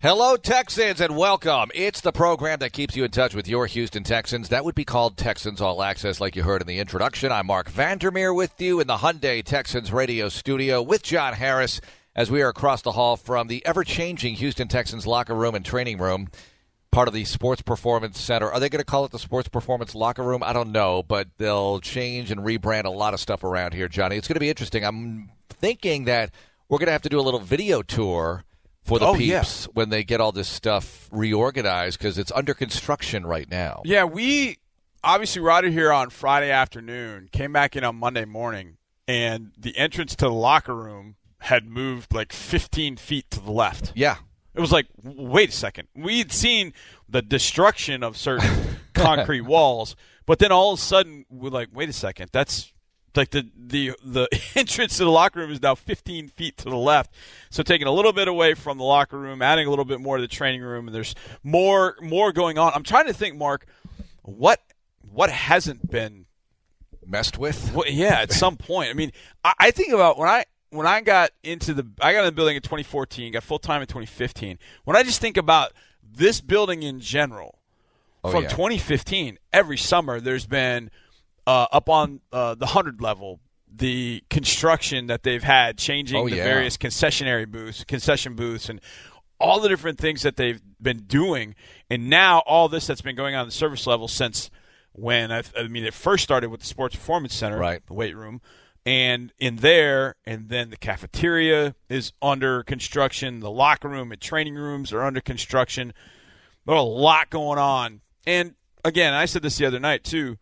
Hello, Texans, and welcome. It's the program that keeps you in touch with your Houston Texans. That would be called Texans All Access, like you heard in the introduction. I'm Mark Vandermeer with you in the Hyundai Texans radio studio with John Harris as we are across the hall from the ever changing Houston Texans locker room and training room, part of the Sports Performance Center. Are they going to call it the Sports Performance Locker Room? I don't know, but they'll change and rebrand a lot of stuff around here, Johnny. It's going to be interesting. I'm thinking that we're going to have to do a little video tour for the Oh, peeps yeah. when they get all this stuff reorganized because it's under construction right now. Yeah, we obviously were out of here on Friday afternoon, came back in on Monday morning, and the entrance to the locker room had moved like 15 feet to the left. Yeah. It was like, wait a second. We'd seen the destruction of certain concrete walls, but then all of a sudden we're like, wait a second. That's like the the the entrance to the locker room is now 15 feet to the left. So taking a little bit away from the locker room, adding a little bit more to the training room, and there's more more going on. I'm trying to think, Mark, what what hasn't been Messed with? well, yeah, at some point. I mean, I, I think about when I when I got into the I got in the building in 2014, got full time in 2015. When I just think about this building in general, Oh, from yeah. 2015, every summer there's been uh, up on uh, the hundred level the construction that they've had, changing Oh, the yeah. various concessionary booths, concession booths, and all the different things that they've been doing, and now all this that's been going on at the service level since when I, I mean it first started with the Sports Performance Center, Right. the weight room, and in there, and then the cafeteria is under construction, the locker room and training rooms are under construction. There's a lot going on, and again, I said this the other night too.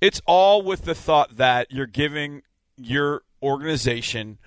It's all with the thought that you're giving your organization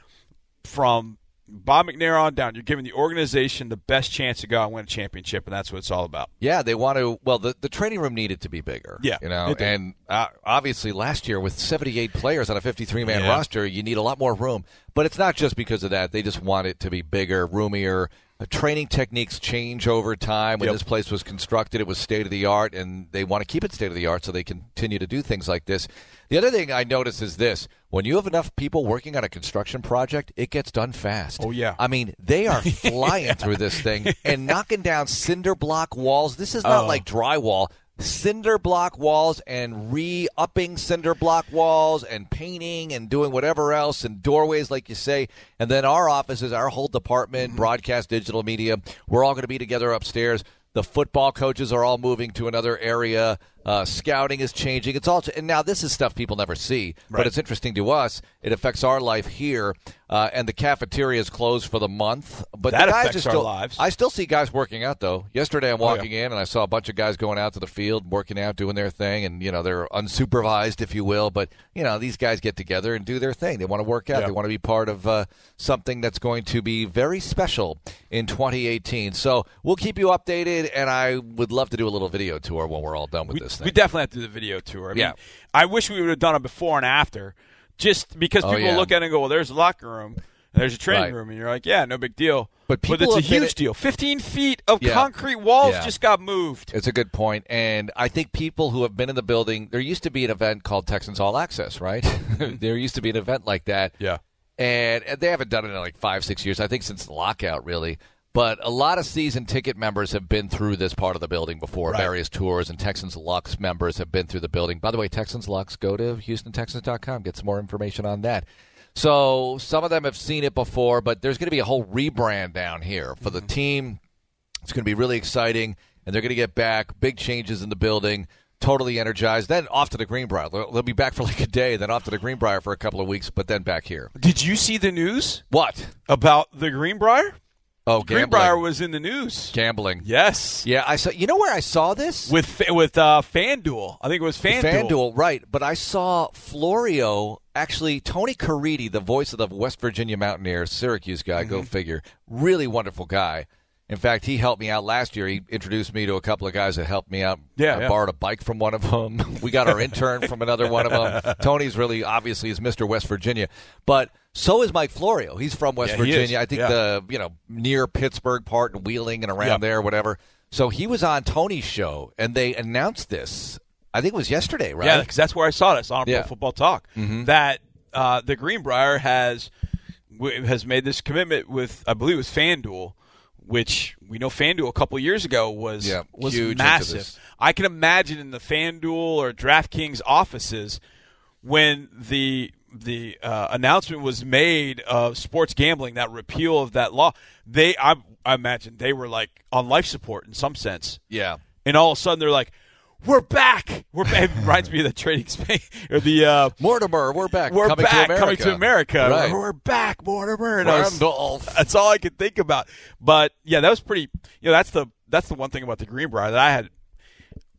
from Bob McNair on down. You're giving the organization the best chance to go out and win a championship, and that's what it's all about. Yeah, they want to. Well, the, the training room needed to be bigger. Yeah, you know, and uh, obviously last year with 78 players on a 53 man Yeah. roster, you need a lot more room. But it's not just because of that. They just want it to be bigger, roomier. Training techniques change over time. When Yep. this place was constructed, it was state of the art, and they want to keep it state of the art so they continue to do things like this. The other thing I notice is this: when you have enough people working on a construction project, it gets done fast. Oh, yeah. I mean, they are flying through this thing and knocking down cinder block walls. This is not Oh. like drywall. Cinder block walls and re upping cinder block walls and painting and doing whatever else and doorways, like you say. And then our offices, our whole department, Mm-hmm. broadcast, digital media, we're all going to be together upstairs. The football coaches are all moving to another area. Uh, scouting is changing. It's all, and now this is stuff people never see, but it's interesting to us. It affects our life here, uh, and the cafeteria is closed for the month. But That the guys affects are our lives. I still see guys working out though. Yesterday, I'm Oh, yeah. walking in and I saw a bunch of guys going out to the field, working out, doing their thing, and you know they're unsupervised, if you will. But you know these guys get together and do their thing. They want to work out. Yeah. They want to be part of uh, something that's going to be very special in 2018. So we'll keep you updated, and I would love to do a little video tour when we're all done with we, this thing. we definitely have to do the video tour. I Yeah. mean, I wish we would have done it before and after, just because Oh, people yeah. look at it and go, "Well, there's a locker room, and there's a training Right. room," and you're like, "Yeah, no big deal." But people it's a huge at- deal. 15 feet of Yeah. concrete walls Yeah. just got moved. It's a good point, and I think people who have been in the building. There used to be an event called Texans All Access, right? there used to be an event like that. Yeah. and, and they haven't done it in like five, six years. I think since the lockout, really. But a lot of season ticket members have been through this part of the building before, Right. various tours, and Texans Lux members have been through the building. By the way, Texans Lux, go to HoustonTexans.com, get some more information on that. So some of them have seen it before, but there's going to be a whole rebrand down here for the mm-hmm. team. It's going to be really exciting, and they're going to get back. Big changes in the building. Totally energized. Then off to the Greenbrier. They'll be back for like a day, then off to the Greenbrier for a couple of weeks, but then back here. Did you see the news What? about the Greenbrier? Oh, gambling. Greenbrier was in the news. gambling. Yes. Yeah, I saw. You know where I saw this? With with uh, FanDuel. I think it was FanDuel. FanDuel, right? But I saw Florio. Actually, Tony Caridi, the voice of the West Virginia Mountaineers, Syracuse guy. Mm-hmm. Go figure. Really wonderful guy. In fact, he helped me out last year. He introduced me to a couple of guys that helped me out. Yeah, I yeah. borrowed a bike from one of them. we got our intern from another one of them. Tony's really obviously is Mr. West Virginia, but so is Mike Florio. He's from West Yeah. Virginia. I think Yeah. the you know near Pittsburgh part and Wheeling and around Yeah. there, whatever. So he was on Tony's show, and they announced this. I think it was yesterday, right? Yeah, because that's where I saw this on Yeah. Pro Football Talk. That uh, the Greenbrier has w- has made this commitment with, I believe, it was FanDuel, which we know FanDuel a couple years ago was Yeah, was massive. I can imagine in the FanDuel or DraftKings offices when the the uh, announcement was made of sports gambling, that repeal of that law, they I, I imagine they were like on life support in some sense, Yeah. and all of a sudden they're like, "We're back!" We're back. It reminds me of the trading space or the uh, Mortimer, we're back. we're coming back to coming to America. Right. We're, we're back, Mortimer. And was- that's all I could think about. But yeah, that was pretty. You know, that's the that's the one thing about the Greenbrier that I had.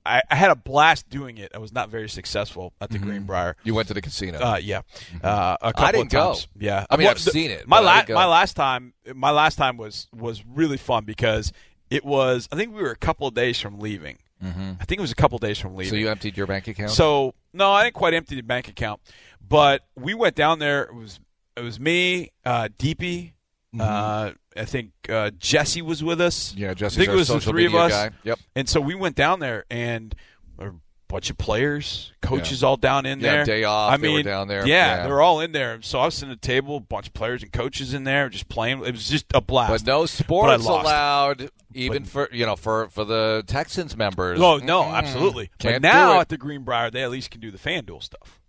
I, I had a blast doing it. I was not very successful at the Greenbrier. You went to the casino. Uh, yeah, uh, a couple Mm-hmm. didn't of go. Yeah, I mean, Well, I've the- seen it, My last my last time my last time was was really fun because it was. I think we were a couple of days from leaving. Mm-hmm. I think it was a couple of days from leaving. so you emptied your bank account? So no, I didn't quite empty the bank account, but we went down there. It was it was me, uh, Deepy. Uh, I think uh, Jesse was with us. Mm-hmm. yeah, Jesse. I think it was the three of us. guy. Yep. And so we went down there, and a bunch of players, coaches, all down in Yeah, there. day off, I they mean, were down there. Yeah, Yeah. they're all in there. So I was sitting at the table, a bunch of players and coaches in there, just playing. It was just a blast. But no sports lost. allowed, even for you know for for the Texans members. Oh no, Mm-mm. absolutely. Can't but now at the Greenbrier, they at least can do the FanDuel stuff.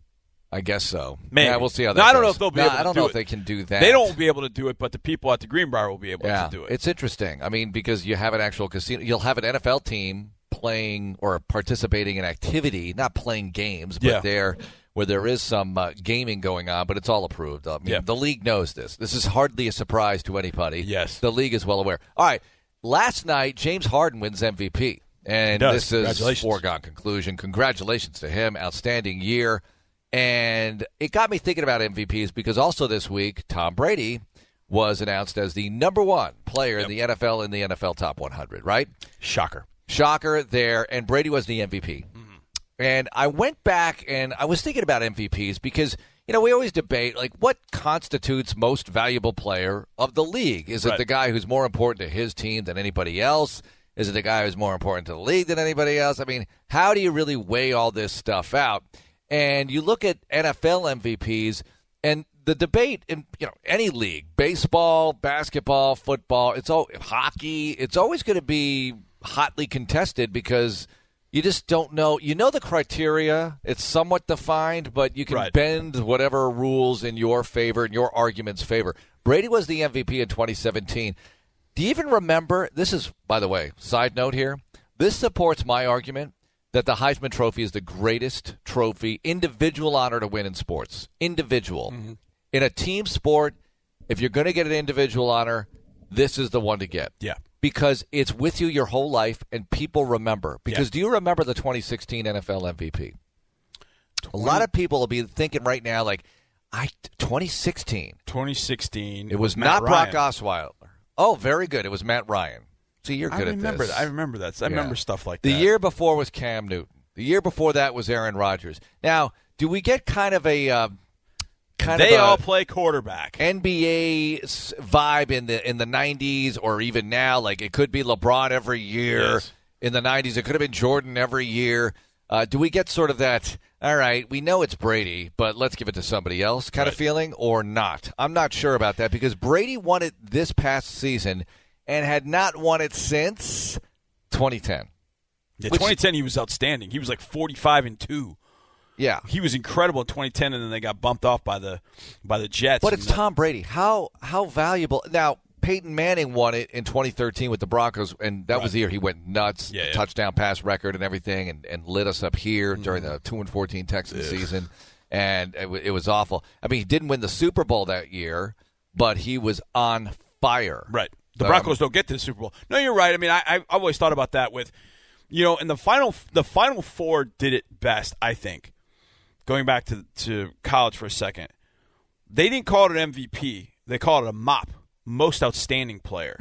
I guess so. Maybe. Yeah, we'll see how that. No, I don't know if they'll be No, able I to don't do know it. if they can do that. They don't be able to do it, but the people at the Greenbrier will be able Yeah, to do it. it's interesting. I mean, because you have an actual casino, you'll have an NFL team playing or participating in activity, not playing games, but Yeah. there where there is some uh, gaming going on, but it's all approved. I mean, Yeah. the league knows this. This is hardly a surprise to anybody. Yes. the league is well aware. All right, last night James Harden wins MVP, and this is Congratulations. foregone conclusion. Congratulations to him, outstanding year. And it got me thinking about MVPs because also this week, Tom Brady was announced as the number one player in the NFL in the NFL Top 100, right? Shocker. Shocker there. And Brady was the MVP. Mm-hmm. And I went back and I was thinking about MVPs because, you know, we always debate, like, what constitutes most valuable player of the league? Is it Right. the guy who's more important to his team than anybody else? Is it the guy who's more important to the league than anybody else? I mean, how do you really weigh all this stuff out? And you look at NFL MVPs and the debate in you know any league, baseball, basketball, football, it's all hockey, it's always going to be hotly contested because you just don't know. You know the criteria; it's somewhat defined, but you can Right. bend whatever rules in your favor, in your argument's favor. Brady was the MVP in 2017. Do you even remember? This is, by the way, side note here. This supports my argument that the Heisman Trophy is the greatest trophy, individual honor to win in sports. Individual. Mm-hmm. In a team sport, if you're going to get an individual honor, this is the one to get Yeah. because it's with you your whole life and people remember. Because Yeah. do you remember the 2016 NFL MVP? A lot of people will be thinking right now, like, I 2016. 2016. It was Matt not Brock Ryan. Osweiler. Oh, very good. It was Matt Ryan. See, you're I good at remember this. that. I remember that. I Yeah. remember stuff like The that. The year before was Cam Newton. The year before that was Aaron Rodgers. Now, do we get kind of a uh, kind they of all play quarterback. NBA vibe in the in the 90s or even now? Like it could be LeBron every year. Yes. In the 90s, it could have been Jordan every year. Uh, do we get sort of that? All right, we know it's Brady, but let's give it to somebody else kind of feeling, or not? I'm not sure about that because Brady won it this past season and had not won it since 2010. Yeah, Which- 2010, he was outstanding. He was like 45 and two. Yeah, He was incredible in 2010, and then they got bumped off by the by the Jets. But it's Tom Brady. How how valuable now? Peyton Manning won it in 2013 with the Broncos, and that was the year he went nuts, Yeah, yeah. touchdown pass record and everything, and, and lit us up here Mm-hmm. during the two and 14 Texans season, and it, w- it was awful. I mean, he didn't win the Super Bowl that year, but he was on fire. Right. The Um, Broncos don't get to the Super Bowl. No, you're right. I mean, I, I I've always thought about that with, you know, and the final the final four did it best. I think. Going back to to college for a second, they didn't call it an MVP. They called it a MOP, most outstanding player.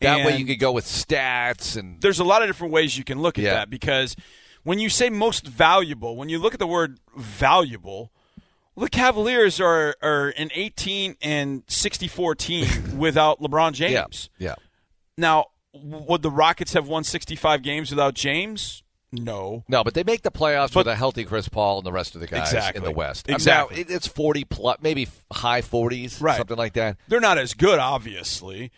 That way you could go with stats and there's a lot of different ways you can look at Yeah. that because when you say most valuable, when you look at the word valuable, the Cavaliers are, are an 18 and 64 team without LeBron James. yeah. Now, would the Rockets have won 65 games without James? No. No, but they make the playoffs But- with a healthy Chris Paul and the rest of the guys in the West. Exactly. now, it- it's 40 plus, maybe high 40s, Right. something like that. They're not as good, obviously,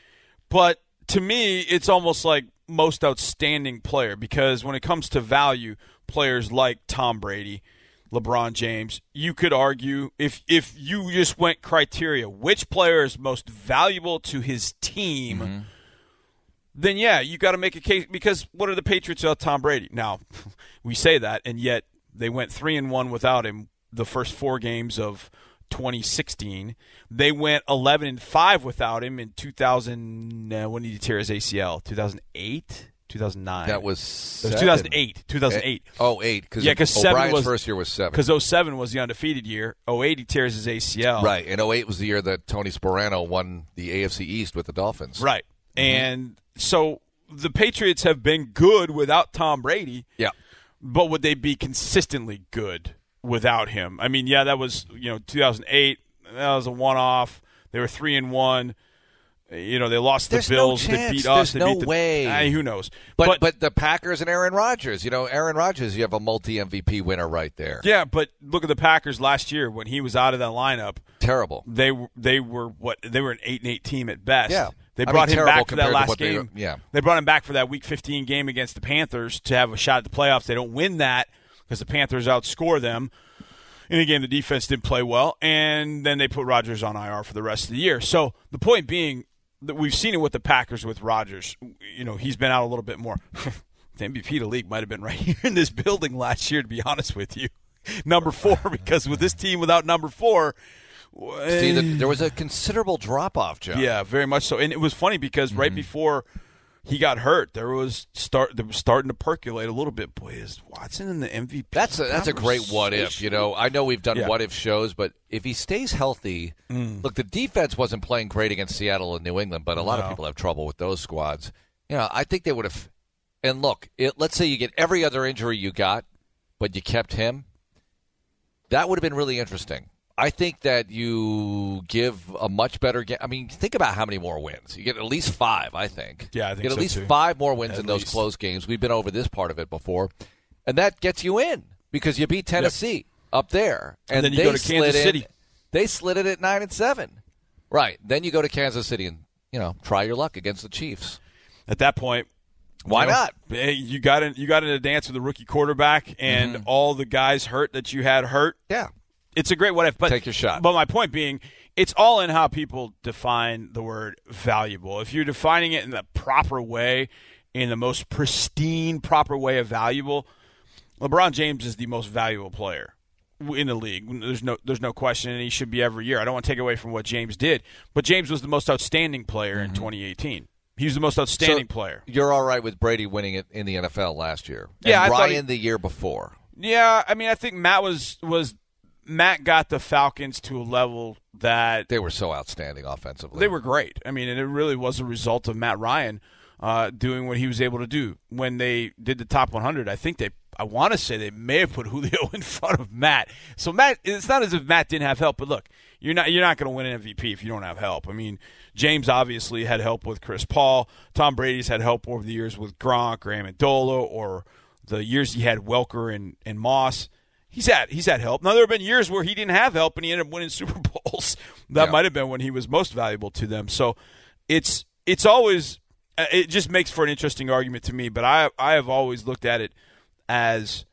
but to me, it's almost like most outstanding player because when it comes to value, players like Tom Brady, LeBron James, you could argue if if you just went criteria, which player is most valuable to his team, Mm-hmm. then yeah, you got to make a case because what are the Patriots without Tom Brady? Now, we say that, and yet they went three and one without him the first four games of 2016. They went 11 and five without him in 2000. Uh, when did he tear his ACL? 2008, 2009. That was, It was seven. 2008. 2008. Eh, oh, eight. Cause Yeah, 'cause seven O'Brien's was- first year was seven. Because 07 was the undefeated year. 08 he tears his ACL. Right, and 08 was the year that Tony Sparano won the AFC East with the Dolphins. Right. Mm-hmm. And so the Patriots have been good without Tom Brady. Yeah. but would they be consistently good without him? I mean, yeah, that was you know 2008. That was a one-off. They were three and one. You know, they lost There's the no Bills. they beat us. There's they no beat the, way. Who knows? But, but the Packers and Aaron Rodgers, you know, Aaron Rodgers, you have a multi MVP winner right there. yeah, but look at the Packers last year when he was out of that lineup. Terrible. They were they were what they were an eight and eight team at best. Yeah. They I brought mean, him back for that last what they- game. yeah. They brought him back for that Week 15 game against the Panthers to have a shot at the playoffs. They don't win that because the Panthers outscore them. In a game, the defense didn't play well, and then they put Rodgers on IR for the rest of the year. So the point being we've seen it with the Packers with Rodgers. You know, he's been out a little bit more. the MVP of the league might have been right here in this building last year, to be honest with you. Number four, because with this team without number four, See, the, there was a considerable drop off, Joe. yeah, very much so. And it was funny because right mm-hmm. before he got hurt, there was start there was starting to percolate a little bit. Boy, is Watson in the MVP? That's a, that's a great what if. You know, I know we've done Yeah. what if shows, but if he stays healthy, Mm. look, the defense wasn't playing great against Seattle and New England, but a lot of people have trouble with those squads. You know, I think they would have. And look, it, let's say you get every other injury you got, but you kept him. That would have been really interesting. I think that you give a much better game. I mean, think about how many more wins. You get at least five, I think. Yeah, I think you get at least too. five more wins At in those close games. We've been over this part of it before, and that gets you in because you beat Tennessee up there, And then you they go to Kansas in- City. They slid it at nine and seven. Right. Then you go to Kansas City and you know try your luck against the Chiefs. At that point, Why you know, not? hey, You got in, you got in a dance with the rookie quarterback, and Mm-hmm. all the guys hurt that you had hurt. Yeah. It's a great what if. But Take your shot. But my point being, it's all in how people define the word valuable. If you're defining it in the proper way, in the most pristine, proper way of valuable, LeBron James is the most valuable player in the league. There's no there's no question, and he should be every year. I don't want to take away from what James did, but James was the most outstanding player in 2018. He was the most outstanding Mm-hmm. So, player. You're all right with Brady winning it in the NFL last year. Yeah, and I thought he- Ryan the year before. Yeah, I mean, I think Matt was was Matt got the Falcons to a level that They were so outstanding offensively. They were great. I mean, and it really was a result of Matt Ryan uh, doing what he was able to do when they did the top 100. I think they, I want to say they may have put Julio in front of Matt. So Matt, it's not as if Matt didn't have help, but look, you're not you're not going to win an MVP if you don't have help. I mean, James obviously had help with Chris Paul. Tom Brady's had help over the years with Gronk or Amendola, or the years he had Welker and, and Moss. He's had he's had help. Now there have been years where he didn't have help and he ended up winning Super Bowls. That Yeah. might have been when he was most valuable to them. So it's it's always uh, it just makes for an interesting argument to me. But I I have always looked at it as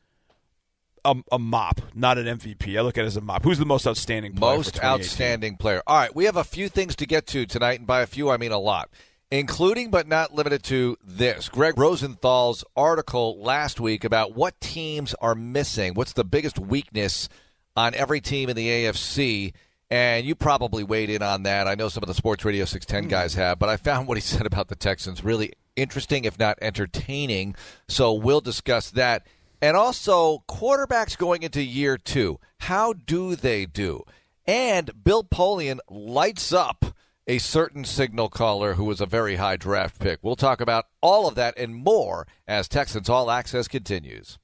a, a mop, not an MVP. I look at it as a mop. Who's the most outstanding player? Most 2018? outstanding player. All right, we have a few things to get to tonight, and by a few, I mean a lot, including but not limited to this. Greg Rosenthal's article last week about what teams are missing. What's the biggest weakness on every team in the AFC? And you probably weighed in on that. I know some of the Sports Radio 610 hmm. guys have, but I found what he said about the Texans really interesting, if not entertaining. So we'll discuss that. And also, quarterbacks going into year two. How do they do? And Bill Polian lights up a certain signal caller who was a very high draft pick. We'll talk about all of that and more as Texans All Access continues.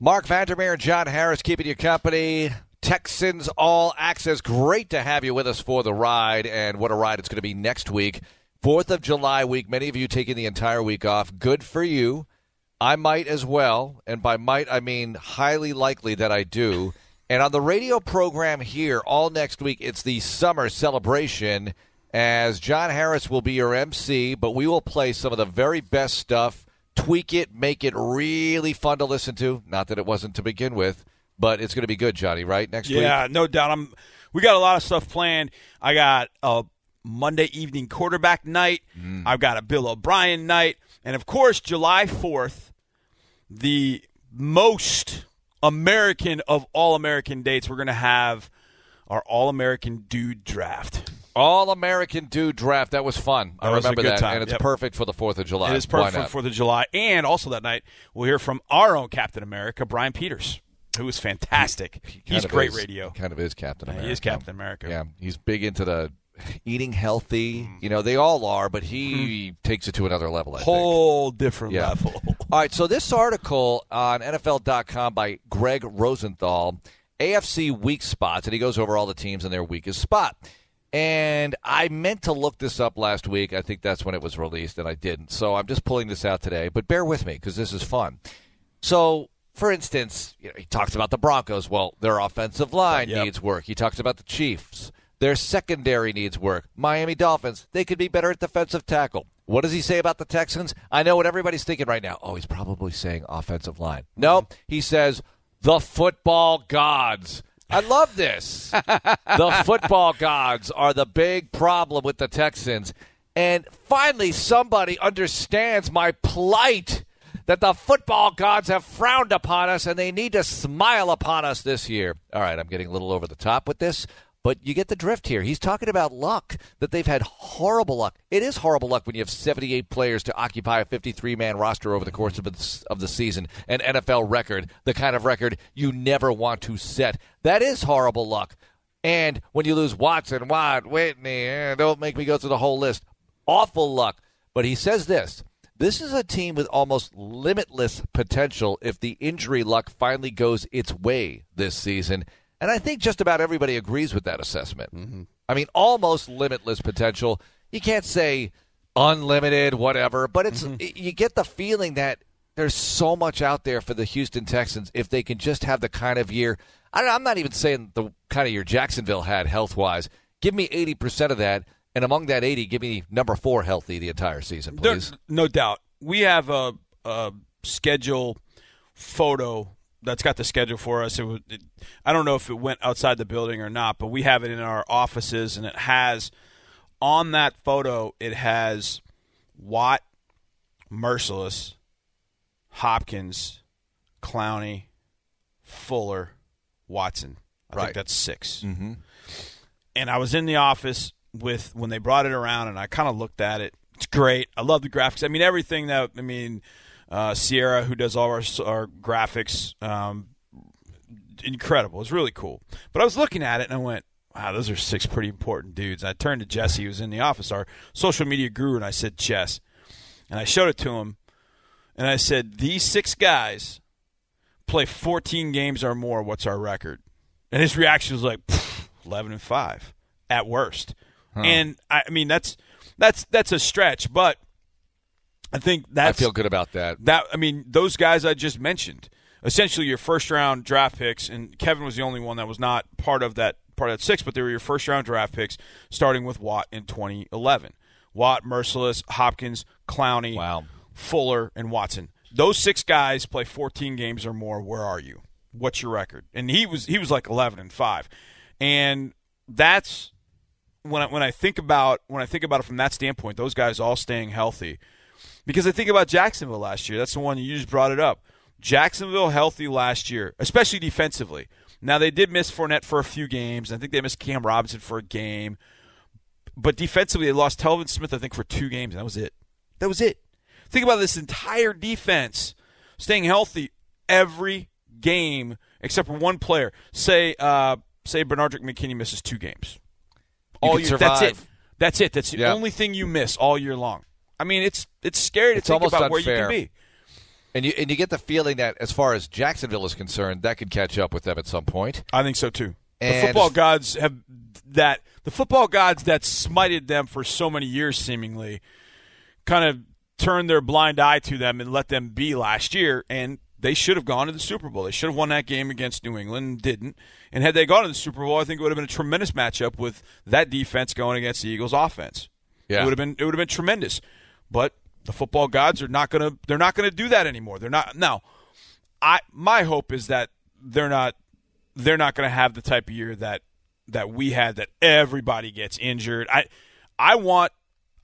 Mark Vandermeer and John Harris keeping you company. Texans All Access. Great to have you with us for the ride, and what a ride it's going to be next week. Fourth of July week. Many of you taking the entire week off. Good for you. I might as well, and by might I mean highly likely that I do. And on the radio program here, all next week, it's the summer celebration. As John Harris will be your MC, but we will play some of the very best stuff, tweak it, make it really fun to listen to. Not that it wasn't to begin with, but it's going to be good, Johnny. Right next week. Yeah, no doubt. I'm. We got a lot of stuff planned. I got a Monday evening quarterback night. Mm. I've got a Bill O'Brien night, and of course, July fourth, the most American of all American dates. We're going to have our All American Dude Draft. All American Dude Draft. That was fun. I That was remember that, time. and it's Yep. perfect for the Fourth of July. It is perfect for not? Fourth of July, and also that night we'll hear from our own Captain America, Brian Peters, who is fantastic. Kind He's of great is- radio. Kind of is Captain America. He is Captain America. Yeah, he's big into the eating healthy. Mm-hmm. You know, they all are, but he takes it to another level. I think. Whole different Yeah. level. All right, so this article on NFL.com by Greg Rosenthal, AFC weak spots, and he goes over all the teams and their weakest spot. And I meant to look this up last week. I think that's when it was released, and I didn't. So I'm just pulling this out today. But bear with me because this is fun. So, for instance, you know, he talks about the Broncos. Well, their offensive line Yep. needs work. He talks about the Chiefs. Their secondary needs work. Miami Dolphins, they could be better at defensive tackle. What does he say about the Texans? I know what everybody's thinking right now. Oh, he's probably saying offensive line. No, mm-hmm. he says the football gods. I love this. the football gods are the big problem with the Texans. And finally, somebody understands my plight that the football gods have frowned upon us and they need to smile upon us this year. All right, I'm getting a little over the top with this, but you get the drift here. He's talking about luck, that they've had horrible luck. It is horrible luck when you have 78 players to occupy a 53 man roster over the course of the, of the season, an NFL record, the kind of record you never want to set. That is horrible luck. And when you lose Watson, Watt, Whitney, eh, don't make me go through the whole list. Awful luck. But he says this this is a team with almost limitless potential if the injury luck finally goes its way this season. And I think just about everybody agrees with that assessment. Mm-hmm. I mean, almost limitless potential. You can't say unlimited, whatever, but it's mm-hmm. you get the feeling that there's so much out there for the Houston Texans if they can just have the kind of year. I don't, I'm not even saying the kind of year Jacksonville had health wise. Give me 80% of that. And among that 80, give me number four healthy the entire season, No, please. no doubt. We have a, a schedule photo that's got the schedule for us. It, was, it, I don't know if it went outside the building or not, but we have it in our offices, and it has on that photo. It has Watt, Mercilus, Hopkins, Clowney, Fuller, Watson. I Right. think that's 6 Mm-hmm. and I was in the office with when they brought it around, and I kind of looked at it. It's great. I love the graphics. I mean, everything that I mean, uh, Sierra, who does all our our graphics, um, incredible. It's really cool. But I was looking at it and I went, "Wow, those are six pretty important dudes." I turned to Jesse, who was in the office, our social media guru, and I said, "Jess," and I showed it to him, and I said, "These six guys play 14 games or more. What's our record?" And his reaction was like, "Pfft, "11 and five at worst." And I, I mean, that's that's that's a stretch, but I think that I feel good about that. that I mean, those guys I just mentioned, essentially your first round draft picks, and Kevin was the only one that was not part of that part of that six, but they were your first round draft picks, starting with Watt in 2011. Watt, Mercilus, Hopkins, Clowney, Wow. Fuller, and Watson. Those six guys play 14 games or more. Where are you? What's your record? And he was he was like 11 and five, and that's when I, when I think about when I think about it from that standpoint, those guys all staying healthy. Because I think about Jacksonville last year. That's the one you just brought it up. Jacksonville healthy last year, especially defensively. Now they did miss Fournette for a few games. I think they missed Cam Robinson for a game. But defensively, they lost Telvin Smith, I think, for two games. That was it. That was it. Think about this entire defense staying healthy every game except for one player. Say, uh, say Benardrick McKinney misses two games. All year. That's it. That's it. That's the Yeah. only thing you miss all year long. I mean, it's it's scary to It's think about where you can be. And you and you get the feeling that as far as Jacksonville is concerned, that could catch up with them at some point. I think so too. And- the football gods have that the football gods that smited them for so many years seemingly kind of turned their blind eye to them and let them be last year and they should have gone to the Super Bowl. They should have won that game against New England and didn't. And had they gone to the Super Bowl, I think it would have been a tremendous matchup with that defense going against the Eagles offense. Yeah. It would have been it would have been tremendous. But the football gods are not going to they're not going to do that anymore. They're not now. I my hope is that they're not they're not going to have the type of year that that we had that everybody gets injured. I I want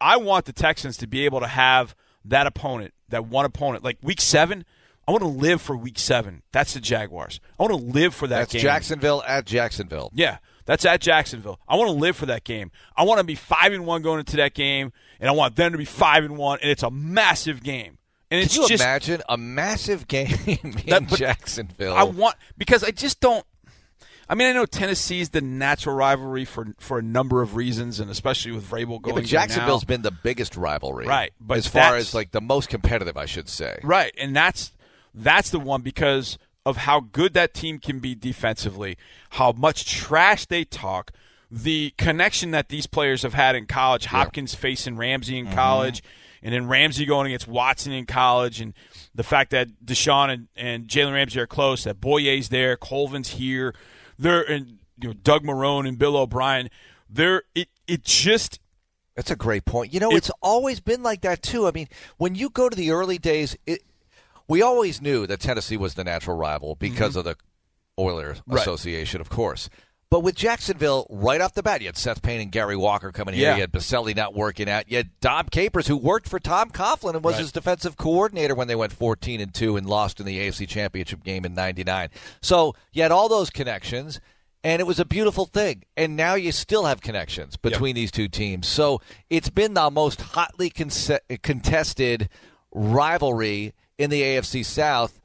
I want the Texans to be able to have that opponent, that one opponent, like week seven. I want to live for week seven. That's the Jaguars. I want to live for that That's game. Jacksonville at Jacksonville. Yeah, that's at Jacksonville. I want to live for that game. I want to be five and one going into that game, and I want them to be five and one, and it's a massive game. And it's Can you just imagine a massive game in That- Jacksonville? I want because I just don't. I mean, I know Tennessee's the natural rivalry for for a number of reasons, and especially with Vrabel Yeah, going. but there Jacksonville's been the biggest rivalry, Right, but as far as like the most competitive, I should say. right, and that's that's the one because of how good that team can be defensively, how much trash they talk, the connection that these players have had in college. Hopkins facing Ramsey in mm-hmm. college, and then Ramsey going against Watson in college, and the fact that Deshaun and, and Jalen Ramsey are close, that Bouye's there, Colvin's here, they're and you know Doug Marrone and Bill O'Brien. They're it it just That's a great point. You know, It- it's always been like that too. I mean, when you go to the early days, it, we always knew that Tennessee was the natural rival because of the Oilers Mm-hmm. Right. Association, of course. But with Jacksonville, right off the bat, you had Seth Payne and Gary Walker coming here. Yeah. You had Boselli not working out. You had Dom Capers, who worked for Tom Coughlin and was Right. his defensive coordinator when they went 14 and two and lost in the AFC Championship game in '99. So you had all those connections, and it was a beautiful thing. And now you still have connections between these two teams. So it's been the most hotly conse- contested rivalry in the AFC South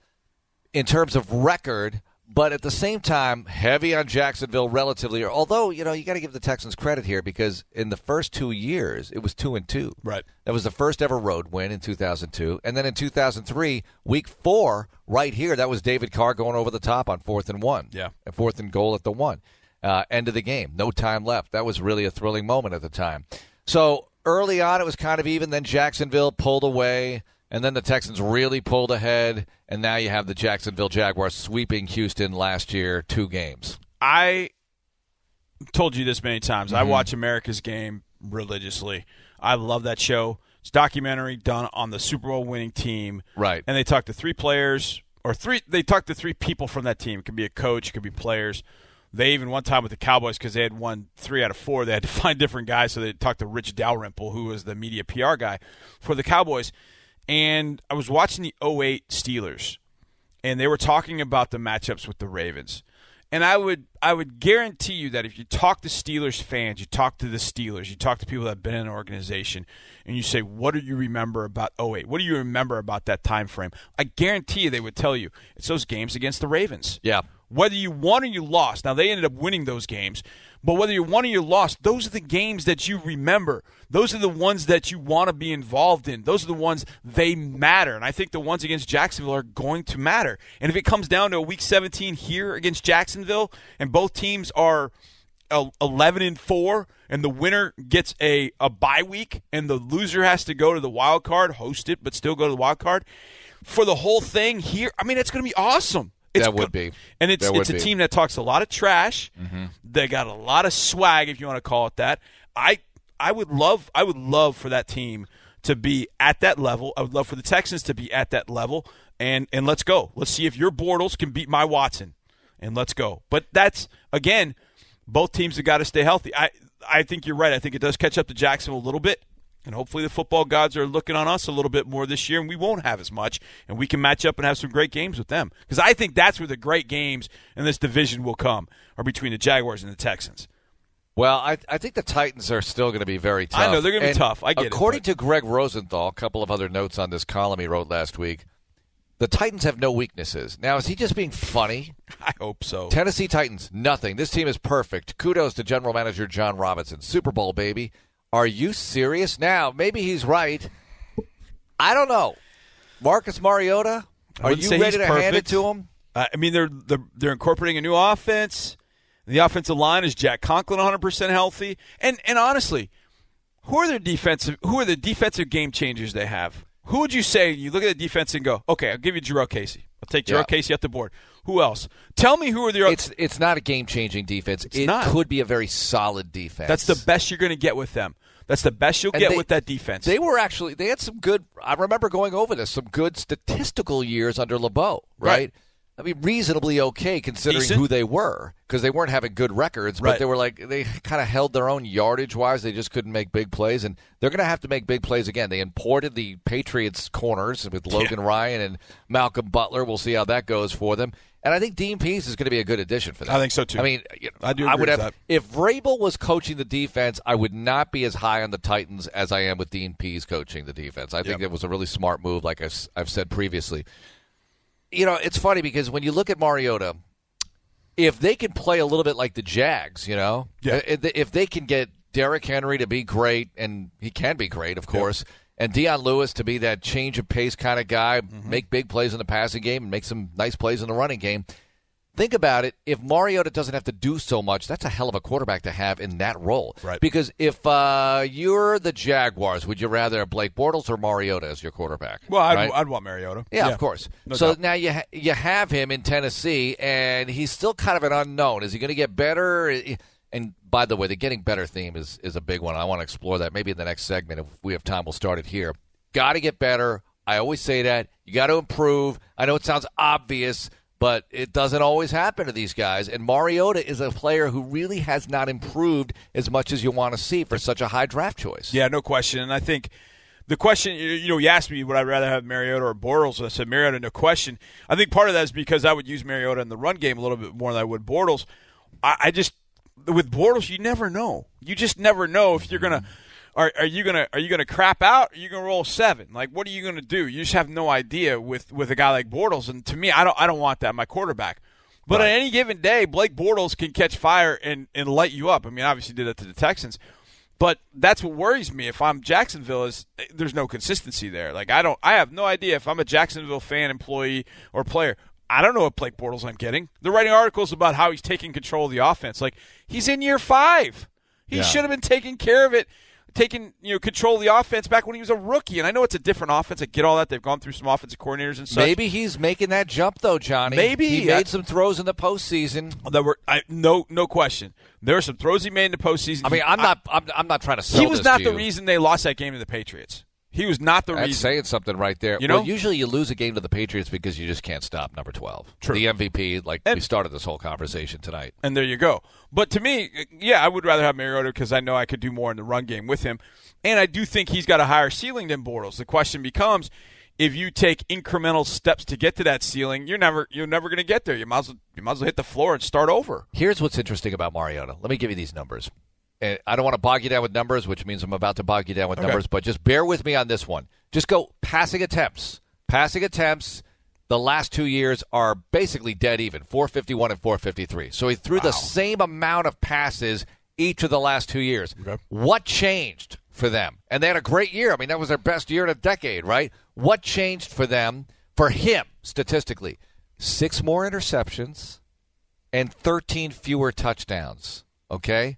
in terms of record, but at the same time, heavy on Jacksonville relatively. Although you know you got to give the Texans credit here because in the first two years it was two and two. Right. That was the first ever road win in 2002, and then in 2003, week four, right here, that was David Carr going over the top on fourth and one. Yeah. and fourth and goal at the one. Uh, end of the game, no time left. That was really a thrilling moment at the time. So early on, it was kind of even. Then Jacksonville pulled away, and then the Texans really pulled ahead, and now you have the Jacksonville Jaguars sweeping Houston last year, two games. I told you this many times. I mm-hmm. watch America's Game religiously. I love that show. It's a documentary done on the Super Bowl winning team. Right. And they talk to three players or three they talk to three people from that team. It could be a coach, it could be players. They even one time with the Cowboys because they had won three out of four. They had to find different guys, so they talked to Rich Dalrymple, who was the media PR guy for the Cowboys. And I was watching the 08 Steelers, and they were talking about the matchups with the Ravens. And I would I would guarantee you that if you talk to Steelers fans, you talk to the Steelers, you talk to people that have been in an organization, and you say, "What do you remember about 08? What do you remember about that time frame?" I guarantee you they would tell you it's those games against the Ravens. Yeah. Whether you won or you lost. Now they ended up winning those games, but whether you won or you lost, those are the games that you remember. Those are the ones that you want to be involved in. Those are the ones they matter. And I think the ones against Jacksonville are going to matter. And if it comes down to a week 17 here against Jacksonville and both teams are 11 and 4 and the winner gets a, a bye week and the loser has to go to the wild card, host it, but still go to the wild card for the whole thing here, I mean, it's going to be awesome. It's That would be. And it's That it's a be. Mm-hmm. team that talks a lot of trash. They got a lot of swag, if you want to call it that. I I would love I would love for that team to be at that level. I would love for the Texans to be at that level. And and let's go. Let's see if your Bortles can beat my Watson. And let's go. But that's again, both teams have got to stay healthy. I I think you're right. I think it does catch up to Jacksonville a little bit. And hopefully the football gods are looking on us a little bit more this year, and we won't have as much, and we can match up and have some great games with them. Because I think that's where the great games in this division will come, are between the Jaguars and the Texans. Well, I, I think the Titans are still going to be very tough. I know, they're gonna be tough. I get According but- to Greg Rosenthal, a couple of other notes on this column he wrote last week, the Titans have no weaknesses. Now, is he just being funny? I hope so. Tennessee Titans, nothing. This team is perfect. Kudos to General Manager John Robinson. Super Bowl, baby. Are you serious? Now, maybe he's right. I don't know. Marcus Mariota, Are you ready to perfect. hand it to him? Uh, I mean, they're, they're they're incorporating a new offense. The offensive line is Jack Conklin 100 percent healthy, and and honestly, who are the defensive who are the defensive game changers they have? Who would you say you look at the defense and go, okay, I'll give you Jurrell Casey. I'll take Jurrell yeah. Casey at the board. Who else? Tell me who are the. It's it's not a game changing defense. It's it not. could be a very solid defense. That's the best you're going to get with them. That's the best you'll and get they, with that defense. They were actually they had some good. I remember going over this some good statistical years under LeBeau, right? right. I mean, reasonably okay considering Decent. who they were because they weren't having good records, but right. they were like they kind of held their own yardage wise. They just couldn't make big plays, and they're going to have to make big plays again. They imported the Patriots corners with Logan yeah. Ryan and Malcolm Butler. We'll see how that goes for them. And I think Dean Pees is going to be a good addition for them. I think so too. I mean, you know, I do. I would have that. if Vrabel was coaching the defense, I would not be as high on the Titans as I am with Dean Pees coaching the defense. I think yep. it was a really smart move, like I've said previously you know, it's funny because when you look at Mariota, if they can play a little bit like the Jags, you know, yeah. if they can get Derrick Henry to be great, and he can be great, of course, and Dion Lewis to be that change of pace kind of guy, mm-hmm. make big plays in the passing game and make some nice plays in the running game – think about it. If Mariota doesn't have to do so much, that's a hell of a quarterback to have in that role. Right. Because if uh, you're the Jaguars, would you rather Blake Bortles or Mariota as your quarterback? Well, I'd, right? I'd want Mariota. Yeah, yeah. of course. No so doubt. now you ha- you have him in Tennessee, and he's still kind of an unknown. Is he going to get better? And by the way, the getting better theme is is a big one. I want to explore that. Maybe in the next segment, if we have time, we'll start it here. Got to get better. I always say that. You got to improve. I know it sounds obvious but it doesn't always happen to these guys. And Mariota is a player who really has not improved as much as you want to see for such a high draft choice. Yeah, no question. And I think the question, you know, you asked me would I rather have Mariota or Bortles. I said Mariota, no question. I think part of that is because I would use Mariota in the run game a little bit more than I would Bortles. I, I just with Bortles, you never know. You just never know if you're gonna. Mm-hmm. Are, are you gonna are you gonna crap out? Or are you gonna roll seven? Like, what are you gonna do? You just have no idea with with a guy like Bortles. And to me, I don't I don't want that my quarterback. But right. on any given day, Blake Bortles can catch fire and and light you up. I mean, obviously did that to the Texans. But that's what worries me. If I'm Jacksonville, is there's no consistency there. Like I don't, I have no idea if I'm a Jacksonville fan, employee, or player. I don't know what Blake Bortles I'm getting. They're writing articles about how he's taking control of the offense. Like he's in year five. He yeah. should have been taking care of it taking you know control of the offense back when he was a rookie. And I know it's a different offense. I get all that. They've gone through some offensive coordinators and such. Maybe he's making that jump though, Johnny. Maybe he made some throws in the postseason. There were I, no no question. There are some throws he made in the postseason. I mean, I'm not I'm, I'm not trying to sell. He was not the reason they lost that game to the Patriots. He was not the That's reason. saying something right there. You know, well, usually you lose a game to the Patriots because you just can't stop number twelve. True. The MVP, like and, we started this whole conversation tonight. And there you go. But to me, yeah, I would rather have Mariota because I know I could do more in the run game with him, and I do think he's got a higher ceiling than Bortles. The question becomes. If you take incremental steps to get to that ceiling, you're never you're never going to get there. You might as well, you might as well hit the floor and start over. Here's what's interesting about Mariota. Let me give you these numbers. I don't want to bog you down with numbers, which means I'm about to bog you down with okay. numbers, but just bear with me on this one. Just go passing attempts. Passing attempts, the last two years are basically dead even 451 and 453. So he threw wow. the same amount of passes each of the last two years. Okay. What changed for them? And they had a great year. I mean, that was their best year in a decade, right? What changed for them, for him, statistically? Six more interceptions and 13 fewer touchdowns. Okay?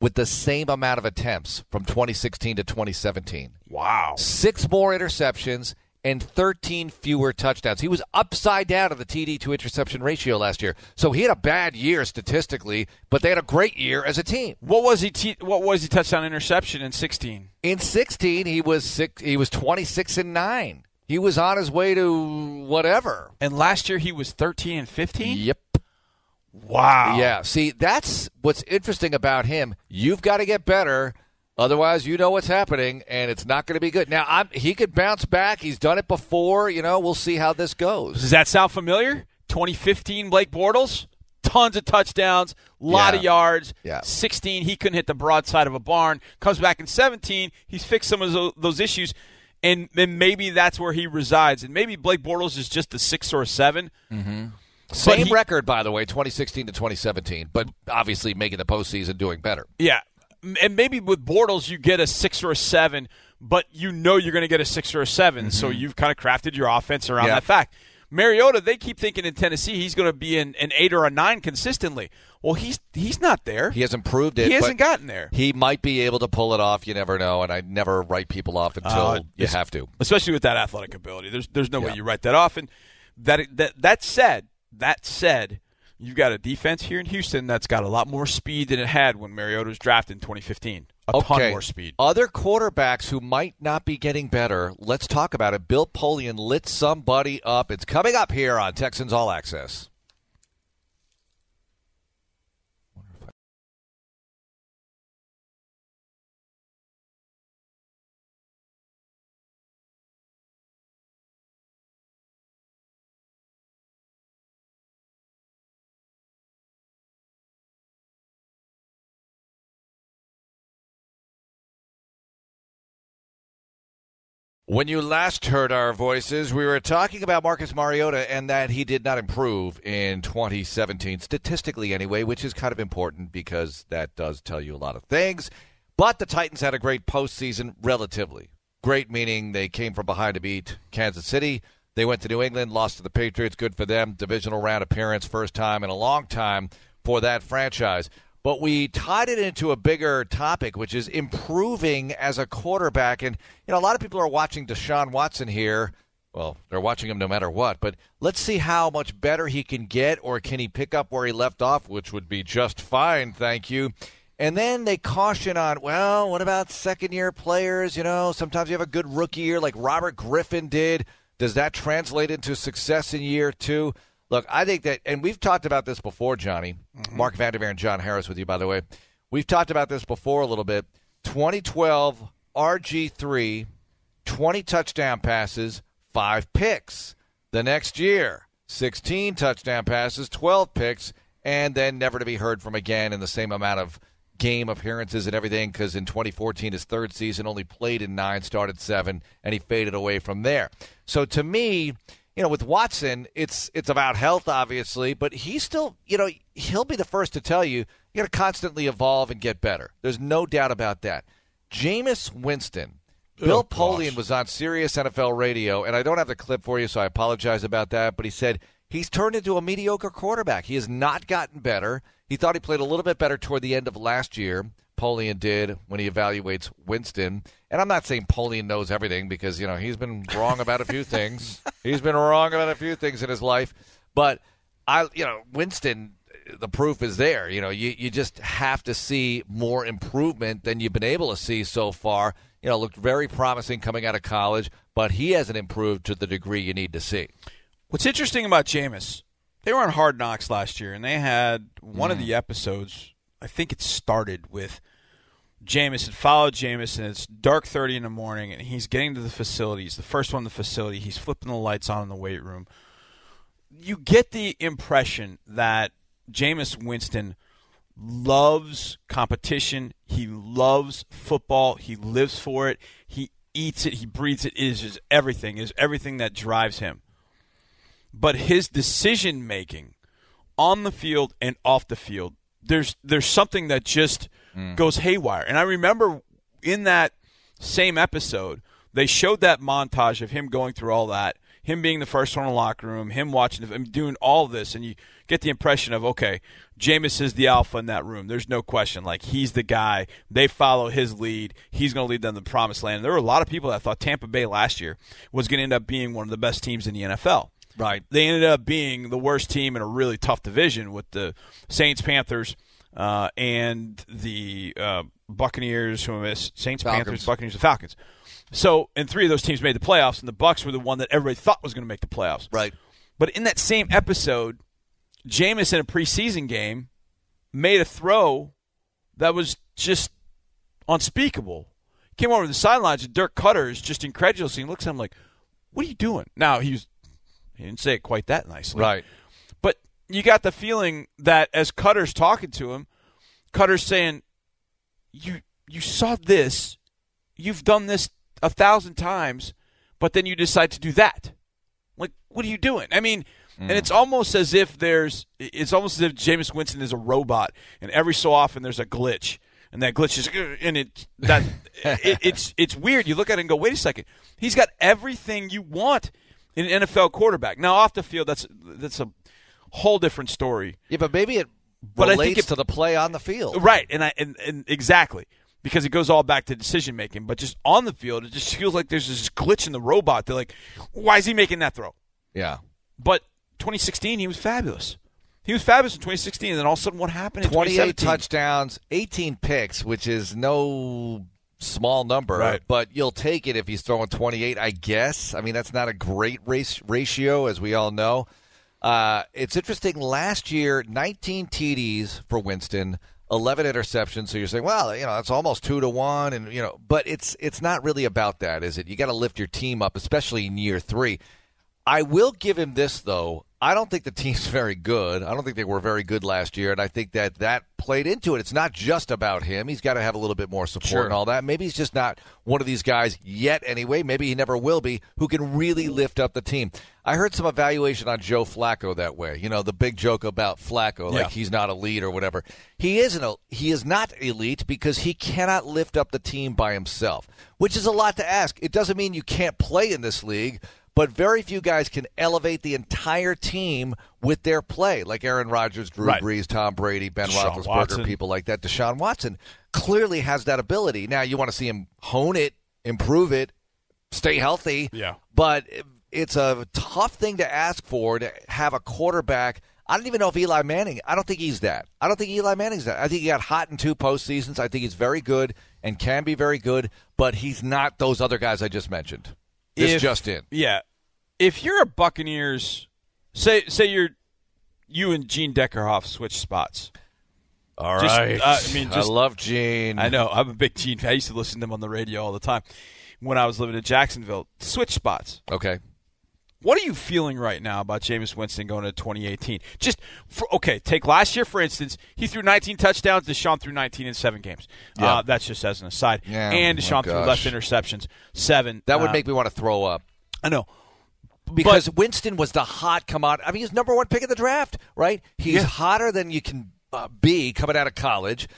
With the same amount of attempts from 2016 to 2017. Wow. Six more interceptions and 13 fewer touchdowns. He was upside down in the TD to interception ratio last year. So he had a bad year statistically, but they had a great year as a team. What was he t- what was he touchdown interception in 16? In 16 he was six, he was 26 and 9. He was on his way to whatever. And last year he was 13 and 15? Yep. Wow. Yeah. See, that's what's interesting about him. You've got to get better. Otherwise, you know what's happening, and it's not going to be good. Now, I'm, he could bounce back. He's done it before. You know, we'll see how this goes. Does that sound familiar? 2015 Blake Bortles, tons of touchdowns, lot yeah. of yards. Yeah. 16, he couldn't hit the broadside of a barn. Comes back in 17, he's fixed some of those issues, and then maybe that's where he resides. And maybe Blake Bortles is just a six or a 7 mm-hmm. Same he, record, by the way, 2016 to 2017, but obviously making the postseason, doing better. Yeah, and maybe with Bortles you get a six or a seven, but you know you're going to get a six or a 7 mm-hmm. so you've kind of crafted your offense around yeah. that fact. Mariota, they keep thinking in Tennessee he's going to be an, an eight or a nine consistently. Well, he's he's not there. He hasn't proved it. He hasn't gotten there. He might be able to pull it off. You never know, and I never write people off until Uh, you have to. especially with that athletic ability. There's there's no Yeah. way you write that off. And that that that said, that said, you've got a defense here in Houston that's got a lot more speed than it had when Mariota was drafted in 2015. A ton more speed. Other quarterbacks who might not be getting better. Let's talk about it. Bill Polian lit somebody up. It's coming up here on Texans All Access. When you last heard our voices, we were talking about Marcus Mariota and that he did not improve in 2017, statistically anyway, which is kind of important because that does tell you a lot of things. But the Titans had a great postseason, relatively. Great meaning they came from behind to beat Kansas City. They went to New England, lost to the Patriots. Good for them. Divisional round appearance, first time in a long time for that franchise. But we tied it into a bigger topic, which is improving as a quarterback. And, you know, a lot of people are watching Deshaun Watson here. Well, they're watching him no matter what. But let's see how much better he can get, or can he pick up where he left off, which would be just fine, thank you. And then they caution on, well, what about second year players? You know, sometimes you have a good rookie year like Robert Griffin did. Does that translate into success in year two? Look, I think that, and we've talked about this before, Johnny. Mm-hmm. Mark Vandermeer and John Harris with you, by the way. We've talked about this before a little bit. 2012 RG3, 20 touchdown passes, five picks. The next year, 16 touchdown passes, 12 picks, and then never to be heard from again in the same amount of game appearances and everything because in 2014 his third season only played in nine started seven and he faded away from there so to me you know with watson it's it's about health obviously but he's still you know he'll be the first to tell you you got to constantly evolve and get better there's no doubt about that Jameis winston oh, Bill Oh, gosh. Polian was on Sirius NFL Radio, and I don't have the clip for you, so I apologize about that. But he said he's turned into a mediocre quarterback. He has not gotten better. He thought he played a little bit better toward the end of last year. Polian did when he evaluates Winston. And I'm not saying Polian knows everything because, you know, he's been wrong about a few things. He's been wrong about a few things in his life. But I you know, Winston the proof is there. You know, you, you just have to see more improvement than you've been able to see so far. You know, looked very promising coming out of college, but he hasn't improved to the degree you need to see. What's interesting about Jameis, they were on Hard Knocks last year, and they had one of mm. the episodes. I think it started with Jameis had followed Jameis, and it's dark thirty in the morning, and he's getting to the facility. He's the first one in the facility. He's flipping the lights on in the weight room. You get the impression that Jameis Winston loves competition. He loves football. He lives for it. He eats it. He breathes it. It is everything. It is everything that drives him but his decision making on the field and off the field there's there's something that just mm. goes haywire. And i remember in that same episode they showed that montage of him going through all that him being the first one in the locker room him watching him doing all this and you get the impression of okay Jameis is the alpha in that room. There's no question. Like he's the guy. They follow his lead. He's going to lead them to the promised land. There were a lot of people that thought tampa bay last year was going to end up being one of the best teams in the nfl Right. they ended up being the worst team in a really tough division with the Saints, Panthers, uh, and the uh, Buccaneers. Who I miss? Saints, Falcons. Panthers, Buccaneers, and Falcons. So, and three of those teams made the playoffs, and the Bucs were the one that everybody thought was going to make the playoffs. Right. But in that same episode, Jameis in a preseason game made a throw that was just unspeakable. Came over to the sidelines, and Dirk Koetter is just incredulously and looks at him like, "What are you doing?" Now he was he didn't say it quite that nicely, Right. But you got the feeling that as Koetter's talking to him, Koetter's saying, "You you saw this, you've done this a thousand times, but then you decide to do that. Like, what are you doing?" I mean. And mm. it's almost as if there's, it's almost as if Jameis Winston is a robot, and every so often there's a glitch, and that glitch is, and it that it, it's it's weird. You look at it and go, wait a second, he's got everything you want an NFL quarterback. Now off the field, that's that's a whole different story. Yeah, but maybe it But I relates think it- to the play on the field. Right, and I and, and exactly because it goes all back to decision making. But just on the field, it just feels like there's this glitch in the robot. They're like, why is he making that throw? Yeah. But 2016, he was fabulous. He was fabulous in 2016, and then all of a sudden, what happened in 28 2017? touchdowns, 18 picks, which is no small number, Right. but you'll take it if he's throwing 28, I guess. I mean, that's not a great race ratio, as we all know. Uh, it's interesting. Last year, 19 TDs for Winston, 11 interceptions. So you're saying, well, you know, that's almost two to one, and you know, but it's it's not really about that, is it? You got to lift your team up, especially in year three. I will give him this though. I don't think the team's very good. I don't think they were very good last year, and I think that that played into it. It's not just about him. He's got to have a little bit more support Sure. and all that. Maybe he's just not one of these guys yet. Anyway, maybe he never will be. Who can really lift up the team? I heard some evaluation on Joe Flacco that way. You know, the big joke about Flacco, like Yeah. he's not elite or whatever. He isn't. a- He is not elite because he cannot lift up the team by himself, which is a lot to ask. It doesn't mean you can't play in this league but very few guys can elevate the entire team with their play, like Aaron Rodgers, Drew Right. Brees, Tom Brady, Ben Deshaun Roethlisberger, Watson. people like that. Deshaun Watson clearly has that ability. Now you want to see him hone it, improve it, stay healthy. Yeah. But it's a tough thing to ask for to have a quarterback. I don't even know if Eli Manning. I don't think he's that. I don't think Eli Manning's that. I think he got hot in two postseasons. I think he's very good and can be very good, but he's not those other guys I just mentioned. This If- just in. Yeah, if you're a Buccaneers, say say you're you and Gene Deckerhoff switch spots. All Just, right. uh, I mean, just- I love Gene. I know I'm a big Gene. fan. I used to listen to them on the radio all the time when I was living in Jacksonville. Switch spots. Okay. What are you feeling right now about Jameis Winston going to 2018? Just for, okay, take last year for instance. He threw 19 touchdowns. Deshaun threw 19 in seven games. Yeah. Uh, that's just as an aside. Yeah, and oh Deshaun threw less interceptions, seven. That would Uh, make me want to throw up. I know. Because Winston was the hot come out. I mean, he's number one pick of the draft, right? He's Yeah. hotter than you can uh, be coming out of college.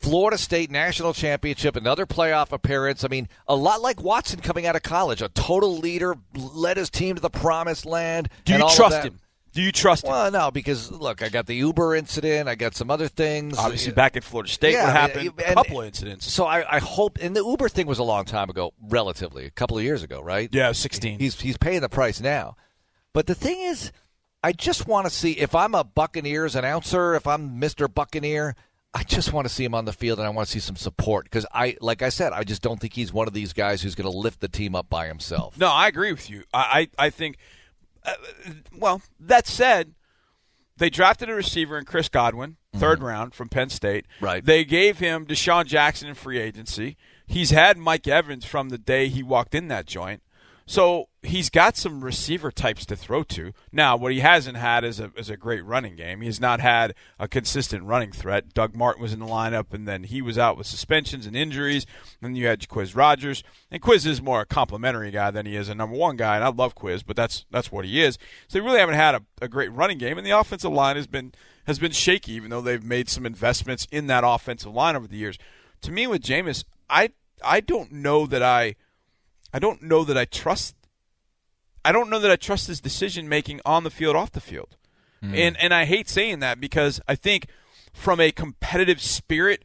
Florida State national championship, another playoff appearance. I mean, a lot like Watson coming out of college, a total leader, led his team to the promised land. Do you trust him? Do you trust him? Well, no, because look, I got the Uber incident. I got some other things. Obviously, back at Florida State, Yeah, what happened? and- a couple of incidents. So I, I hope, and the Uber thing was a long time ago, relatively, a couple of years ago, right? Yeah, 16. He's he's paying the price now. But the thing is, I just want to see if I'm a Buccaneers announcer, if I'm Mister Buccaneer, I just want to see him on the field and I want to see some support because I, like I said, I just don't think he's one of these guys who's going to lift the team up by himself. No, I agree with you. I, I, I think. Uh, well, that said, they drafted a receiver in Chris Godwin, 3rd round from Penn State. Right. They gave him DeSean Jackson in free agency. He's had Mike Evans from the day he walked in that joint. So he's got some receiver types to throw to. Now, what he hasn't had is a is a great running game. He's not had a consistent running threat. Doug Martin was in the lineup, and then he was out with suspensions and injuries. Then you had Quiz Rodgers, and Quiz is more a complimentary guy than he is a number one guy. And I love Quiz, but that's that's what he is. So they really haven't had a, a great running game, and the offensive line has been has been shaky, even though they've made some investments in that offensive line over the years. To me, with Jameis, I I don't know that I. I don't know that I trust. I don't know that I trust his decision making on the field, off the field, hmm. and and I hate saying that because I think from a competitive spirit,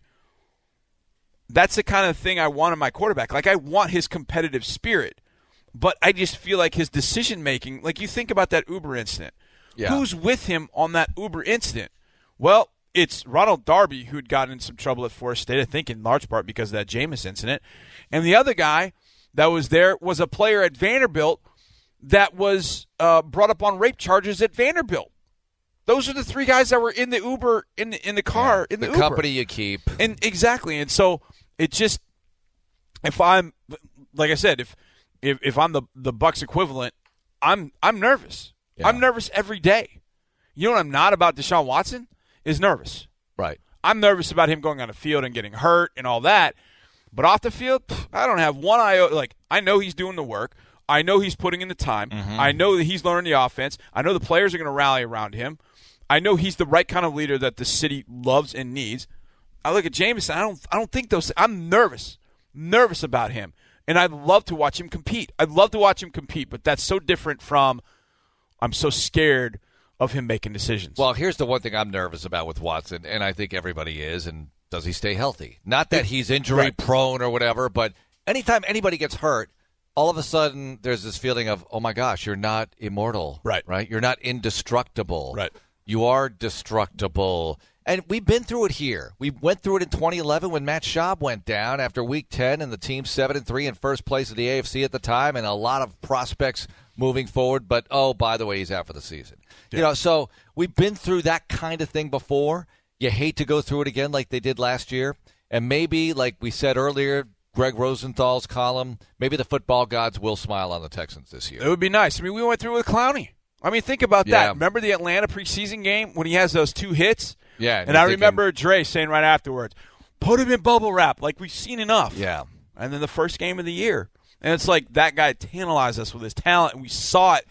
that's the kind of thing I want in my quarterback. Like I want his competitive spirit, but I just feel like his decision making. Like you think about that Uber incident. Yeah. Who's with him on that Uber incident? Well, it's Ronald Darby who had gotten in some trouble at Florida State, I think in large part because of that Jameis incident. And the other guy that was there was a player at Vanderbilt that was uh, brought up on rape charges at Vanderbilt. Those are the three guys that were in the Uber in the in the car in the, the Uber. company you keep. And exactly, and so it just if I'm like I said, if if if I'm the the Bucs equivalent, I'm I'm nervous. Yeah. I'm nervous every day. You know what I'm not about Deshaun Watson is nervous. Right. I'm nervous about him going on the field and getting hurt and all that. But off the field, pff, I don't have one eye. Like I know he's doing the work. I know he's putting in the time. Mm-hmm. I know that he's learning the offense. I know the players are going to rally around him. I know he's the right kind of leader that the city loves and needs. I look at Jameson. I don't. I don't think those. I'm nervous. Nervous about him. And I'd love to watch him compete. I'd love to watch him compete, but that's so different from I'm so scared of him making decisions. Well, here's the one thing I'm nervous about with Watson, and I think everybody is, and does he stay healthy? Not that he's injury Right. prone or whatever, but anytime anybody gets hurt, all of a sudden there's this feeling of, oh my gosh, you're not immortal. Right. Right? You're not indestructible. Right. You are destructible. And we've been through it here. We went through it in 2011 when Matt Schaub went down after Week 10, and the team seven and three in first place of the AFC at the time, and a lot of prospects moving forward. But oh, by the way, he's out for the season. You know, so we've been through that kind of thing before. You hate to go through it again like they did last year, and maybe, like we said earlier, Greg Rosenthal's column, maybe the football gods will smile on the Texans this year. It would be nice. I mean, we went through with Clowney. I mean, think about Yeah. that. Remember the Atlanta preseason game when he has those two hits? Yeah, And you're I thinking- remember Dre saying right afterwards, put him in bubble wrap. Like, we've seen enough. Yeah. And then the first game of the year. And it's like that guy tantalized us with his talent, and we saw it,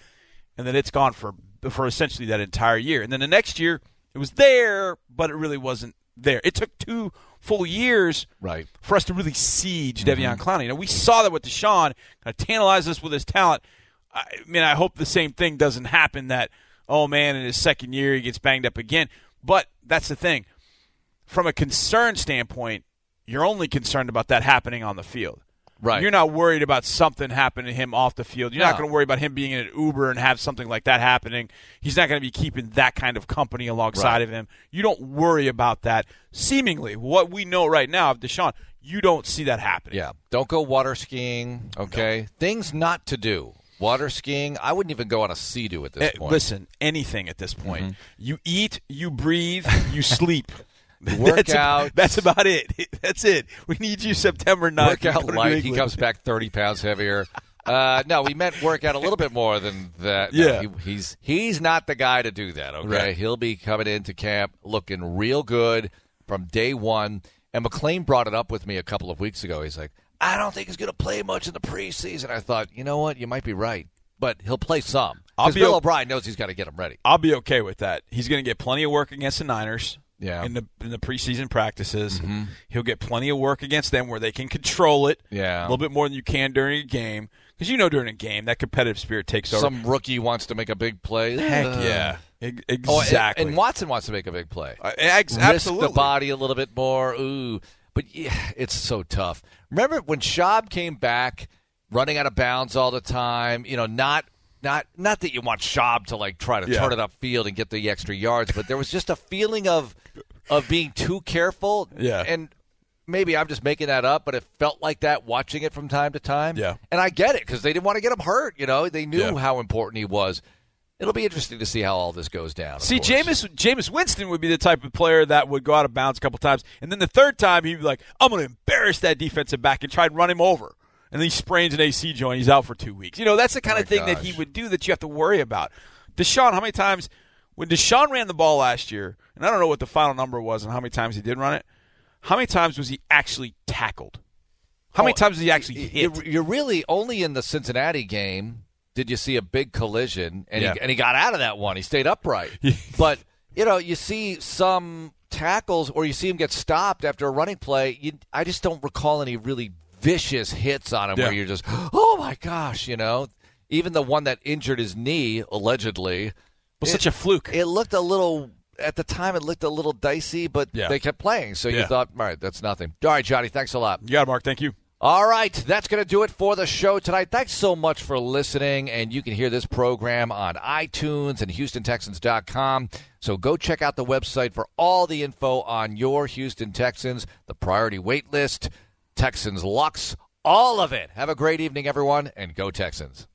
and then it's gone for, for essentially that entire year. And then the next year, it was there, but it really wasn't there. It took two full years Right. for us to really siege mm-hmm. Devion Clowney. Now we saw that with Deshaun, kind of tantalized us with his talent. I mean, I hope the same thing doesn't happen. That oh man, in his second year he gets banged up again. But that's the thing. From a concern standpoint, you're only concerned about that happening on the field. Right. You're not worried about something happening to him off the field. You're not going to worry about him being in an Uber and have something like that happening. He's not going to be keeping that kind of company alongside Right. of him. You don't worry about that. Seemingly, what we know right now of Deshaun, you don't see that happening. Yeah. Don't go water skiing. Okay. Things not to do. Water skiing. I wouldn't even go on a Sea-Doo at this Eh, point. listen, anything at this point. Mm-hmm. You eat, you breathe, you sleep. Work that's, out. That's about it. That's it. We need you September 9th. work out Go to New light. He comes back thirty pounds heavier. Uh, no, we meant work out a little bit more than that. No, Yeah. he, he's he's not the guy to do that. Okay, Right. he'll be coming into camp looking real good from day one. And McLean brought it up with me a couple of weeks ago. He's like, I don't think he's going to play much in the preseason. I thought, you know what, you might be right, but he'll play some I'll because be Bill o- O'Brien knows he's got to get him ready. I'll be okay with that. He's going to get plenty of work against the Niners. Yeah. Mm-hmm. In the in the preseason practices, he'll get plenty of work against them where they can control it. Yeah. a little bit more than you can during a game because you know during a game that competitive spirit takes over. Some rookie wants to make a big play. Heck yeah, Oh, and- exactly. and, Watson wants to make a big play. Uh, ex- risk absolutely. the body a little bit more. Ooh, but yeah, it's so tough. Remember when Schaub came back, running out of bounds all the time? You know, not not not that you want Schaub to like try to Yeah. turn it upfield and get the extra yards, but there was just a feeling of of being too careful. Yeah. and. Maybe I'm just making that up, but it felt like that watching it from time to time. Yeah. And I get it because they didn't want to get him hurt. You know, they knew Yeah. how important he was. It'll be interesting to see how all this goes down. See, course. Jameis, Jameis Winston would be the type of player that would go out of bounds a couple times, and then the third time he'd be like, "I'm going to embarrass that defensive back and try and run him over," and then he sprains an AC joint. He's out for two weeks. You know, that's the kind oh My of thing that he would do that you have to worry about. Deshaun, how many times when Deshaun ran the ball last year, and I don't know what the final number was and how many times he did run it. How many times was he actually tackled? How many Oh, times was he actually hit? You're, you're really only in the Cincinnati game did you see a big collision, and Yeah. he and he got out of that one. He stayed upright, but you know you see some tackles or you see him get stopped after a running play. You, I just don't recall any really vicious hits on him Yeah. where you're just oh my gosh, you know. Even the one that injured his knee allegedly was it- such a fluke. It looked a little at the time. It looked a little dicey, but Yeah. they kept playing, so you thought, all right, that's nothing. All right, Johnny, thanks a lot. Yeah, Mark. Thank you. All right, that's going to do it for the show tonight. Thanks so much for listening, and you can hear this program on iTunes and HoustonTexans.com. So go check out the website for all the info on your Houston Texans, the priority wait list, Texans Lux, all of it. Have a great evening, everyone, and go Texans.